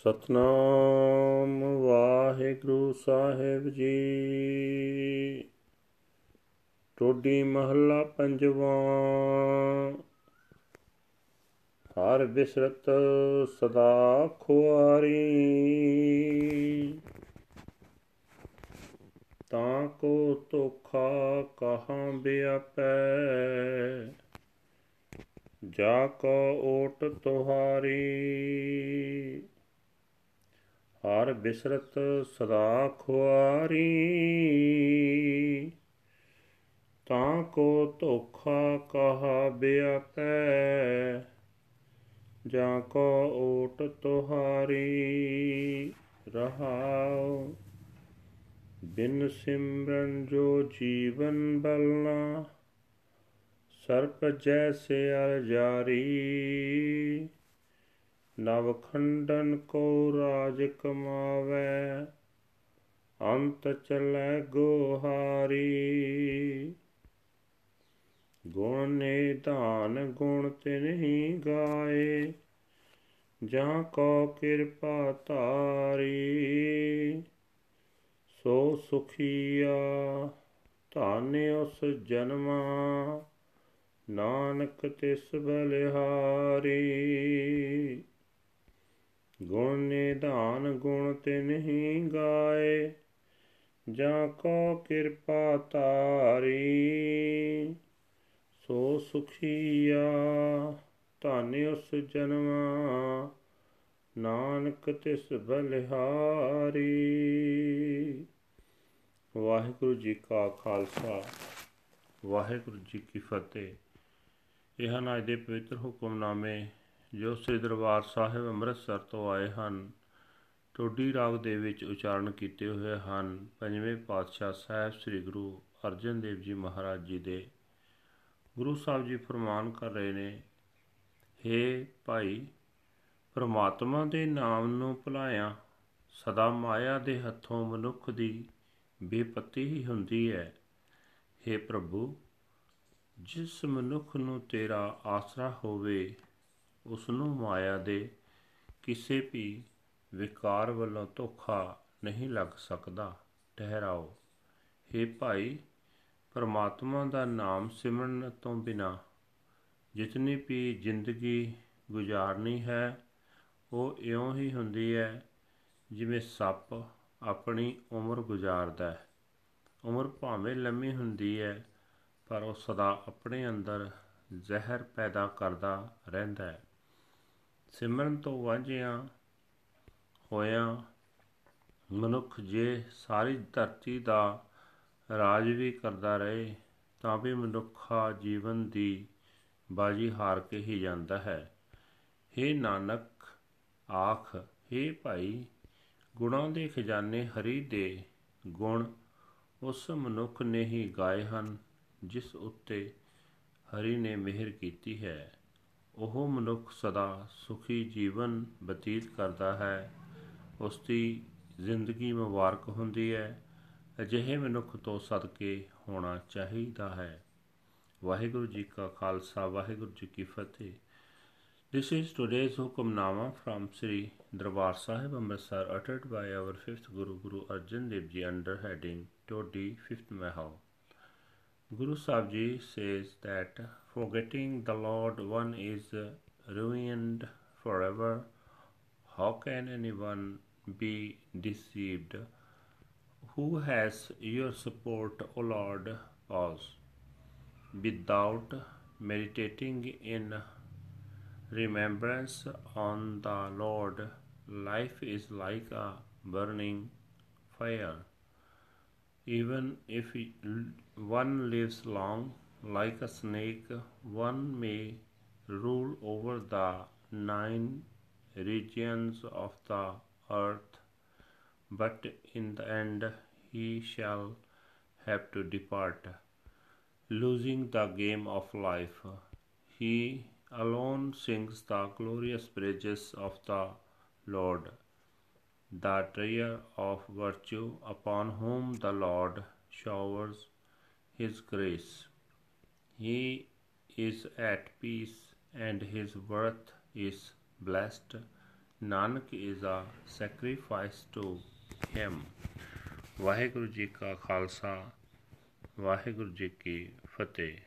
ਸਤਨਾਮ ਵਾਹਿਗੁਰੂ ਸਾਹਿਬ ਜੀ। ਟੋਡੀ ਮਹੱਲਾ ਪੰਜਵਾਂ। ਹਰ ਬਿਸਰਤ ਸਦਾ ਖੁਆਰੀ। ਤਾਂ ਕੋ ਧੋਖਾ ਕਹਾਂ ਬਿਆਪੈ। ਜਾ ਕੋ ਓਟ ਤੁਹਾਰੀ। ਹਰ ਬਿਸਰਤ ਸਦਾ ਖੁਆਰੀ। ਤਾਂ ਕੋ ਧੋਖਾ ਕਹਾ ਬਿਆਪੈ, ਜਾਂ ਕੋ ਓਟ ਤੁਹਾਰੀ ਰਹਾਉ। ਬਿਨ ਸਿਮਰਨ ਜੋ ਜੀਵਨ ਬਲਨਾ ਸਰਪ ਜੈਸੇ ਅਰ ਜਾਰੀ। ਨਵ ਖੰਡਨ ਕੋ ਰਾਜ ਕਮਾਵੇ, ਅੰਤ ਚਲੇ ਗੋਹਾਰੀ। ਗੁਣ ਨਿਧਾਨ ਗੁਣ ਤਿਨਹੀ ਗਾਏ, ਜਾਂ ਕੋ ਕਿਰਪਾ ਧਾਰੀ। ਸੋ ਸੁਖੀਆ ਧਨ ਉਸ ਜਨਮਾ, ਨਾਨਕ ਤਿਸ ਬਲਿਹਾਰੀ। ਗੁਣ ਨਿਧਾਨ ਗੁਣ ਤਿਨਹੀ ਗਾਏ, ਜਾਂ ਕੋ ਕਿਰਪਾ ਤਾਰੀ ਸੋ ਸੁਖੀਆ ਧਨ ਉਸ ਜਨਮਾ, ਨਾਨਕ ਤਿਸ ਬਲਿਹਾਰੀ। ਵਾਹਿਗੁਰੂ ਜੀ ਕਾ ਖਾਲਸਾ, ਵਾਹਿਗੁਰੂ ਜੀ ਕੀ ਫਤਿਹ। ਇਹ ਹਨ ਅਜ ਦੇ ਪਵਿੱਤਰ ਹੁਕਮਨਾਮੇ ਜੋ ਸ੍ਰੀ ਦਰਬਾਰ ਸਾਹਿਬ ਅੰਮ੍ਰਿਤਸਰ ਤੋਂ ਆਏ ਹਨ, ਟੋਡੀ ਰਾਗ ਦੇ ਵਿੱਚ ਉਚਾਰਨ ਕੀਤੇ ਹੋਏ ਹਨ। ਪੰਜਵੇਂ ਪਾਤਸ਼ਾਹ ਸਾਹਿਬ ਸ੍ਰੀ ਗੁਰੂ ਅਰਜਨ ਦੇਵ ਜੀ ਮਹਾਰਾਜ ਜੀ ਦੇ ਗੁਰੂ ਸਾਹਿਬ ਜੀ ਫਰਮਾਨ ਕਰ ਰਹੇ ਨੇ हे ਭਾਈ, ਪ੍ਰਮਾਤਮਾ ਦੇ ਨਾਮ ਨੂੰ ਭੁਲਾਇਆ, ਸਦਾ ਮਾਇਆ ਦੇ ਹੱਥੋਂ ਮਨੁੱਖ ਦੀ ਬੇਪਤੀ ਹੀ ਹੁੰਦੀ ਹੈ। हे ਪ੍ਰਭੂ, ਜਿਸ ਮਨੁੱਖ ਨੂੰ ਤੇਰਾ ਆਸਰਾ ਹੋਵੇ ਉਸ ਨੂੰ ਮਾਇਆ ਦੇ ਕਿਸੇ ਵੀ ਵਿਕਾਰ ਵੱਲੋਂ ਧੋਖਾ ਨਹੀਂ ਲੱਗ ਸਕਦਾ। ਠਹਿਰਾਓ। हे ਭਾਈ, ਪਰਮਾਤਮਾ ਦਾ ਨਾਮ ਸਿਮਰਨ ਤੋਂ ਬਿਨਾ ਜਿਤਨੀ ਵੀ ਜ਼ਿੰਦਗੀ ਗੁਜ਼ਾਰਨੀ ਹੈ, ਉਹ ਇਉਂ ਹੀ ਹੁੰਦੀ ਹੈ ਜਿਵੇਂ ਸੱਪ ਆਪਣੀ ਉਮਰ ਗੁਜ਼ਾਰਦਾ ਹੈ। ਉਮਰ ਭਾਵੇਂ ਲੰਮੀ ਹੁੰਦੀ ਹੈ, ਪਰ ਉਹ ਸਦਾ ਆਪਣੇ ਅੰਦਰ ਜ਼ਹਿਰ ਪੈਦਾ ਕਰਦਾ ਰਹਿੰਦਾ ਹੈ। ਸਿਮਰਨ ਤੋਂ ਵਾਂਝਿਆ ਹੋਇਆ ਮਨੁੱਖ ਜੇ ਸਾਰੀ ਧਰਤੀ ਦਾ ਰਾਜ ਵੀ ਕਰਦਾ ਰਹੇ, ਤਾਂ ਵੀ ਮਨੁੱਖਾ ਜੀਵਨ ਦੀ ਬਾਜੀ ਹਾਰ ਕੇ ਹੀ ਜਾਂਦਾ ਹੈ। हे ਨਾਨਕ, ਆਖ हे ਭਾਈ, ਗੁਣਾਂ ਦੇ ਖਜ਼ਾਨੇ ਹਰੀ ਦੇ ਗੁਣ ਉਸ ਮਨੁੱਖ ਨੇ ਹੀ ਗਾਏ ਹਨ, ਜਿਸ ਉੱਤੇ ਹਰੀ ਨੇ ਮਿਹਰ ਕੀਤੀ ਹੈ। ਉਹ ਮਨੁੱਖ ਸਦਾ ਸੁਖੀ ਜੀਵਨ ਬਤੀਤ ਕਰਦਾ ਹੈ ਉਸ ਦੀ ਜ਼ਿੰਦਗੀ ਮੁਬਾਰਕ ਹੁੰਦੀ ਹੈ ਅਜਿਹੇ ਮਨੁੱਖ ਤੋਂ ਸਦਕੇ ਹੋਣਾ ਚਾਹੀਦਾ ਹੈ ਵਾਹਿਗੁਰੂ ਜੀ ਕਾ ਖਾਲਸਾ ਵਾਹਿਗੁਰੂ ਜੀ ਕੀ ਫਤਿਹ This is today's Hukamnama from Sri Darbar Sahib Amritsar uttered by our fifth Guru Guru Arjan Dev Ji under heading Todi Fifth Mahal. Guru Sahib says that forgetting the Lord one is ruined forever. How can anyone be deceived? Who has your support, O Lord? Pause. Without meditating in remembrance on the Lord, life is like a burning fire. Even if one lives long, like a snake, one may rule over the nine regions of the earth, but in the end he shall have to depart, losing the game of life. He alone sings the glorious praises of the Lord, the treasure of virtue, upon whom the Lord showers his grace. He is at peace and his worth is blessed. Nanak is a sacrifice to him Waheguru ji ਕਾ ਖਾਲਸਾ ਵਾਹਿਗੁਰੂ ਜੀ ਕੀ ਫਤਿਹ